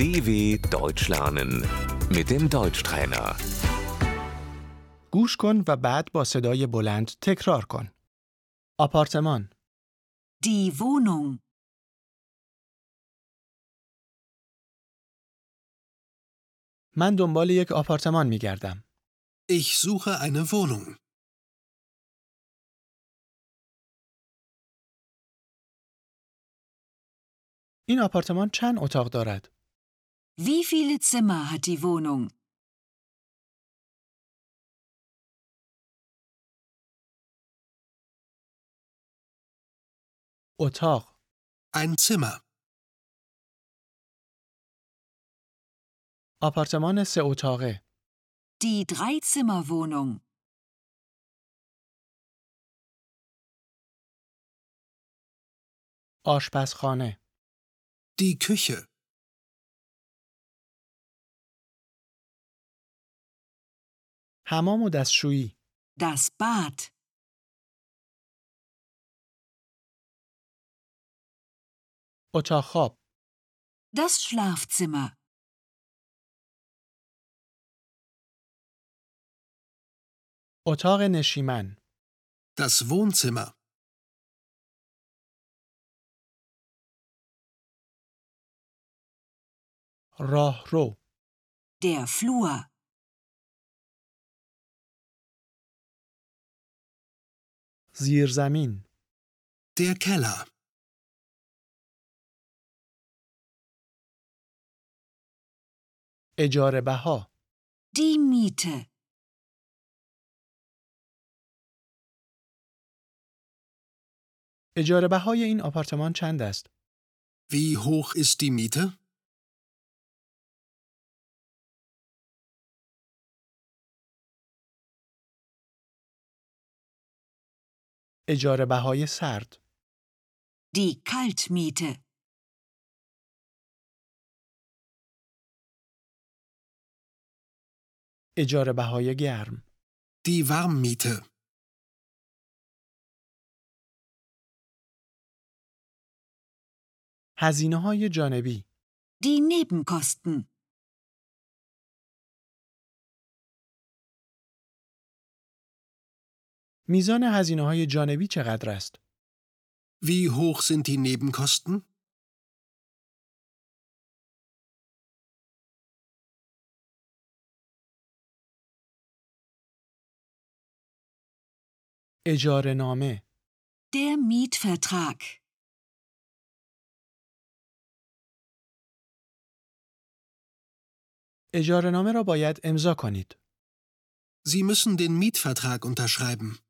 DW Deutsch lernen mit dem Deutschtrainer. گوش کن و بعد با صدای بلند تکرار کن. آپارتمان، Die Wohnung. من دنبال یک آپارتمان می گردم. Ich suche eine Wohnung. این آپارتمان چند اتاق دارد؟ Wie viele Zimmer hat die Wohnung? اتاق، Ein Zimmer. آپارتمان سه اتاقه، Die Dreizimmerwohnung. آشپزخانه، Die Küche. حمام و دستشویی، Das Bad. اتاق خواب، Das Schlafzimmer. اتاق نشیمن، Das Wohnzimmer. راهرو، Der Flur. زیرزمین، Der Keller. اجاره بها، Die Miete. اجاره بهای این آپارتمان چند است؟ Wie hoch ist die Miete? اجاره بهای سرد، Die Kaltmiete. اجاره بهای گرم، Die Warmmiete. هزینه های جانبی، Die Nebenkosten. میزان هزینه های جانبی چقدر است؟ Wie hoch sind die Nebenkosten? اجاره نامه، Der Mietvertrag. اجاره نامه را باید امضا کنید. Sie müssen den Mietvertrag unterschreiben.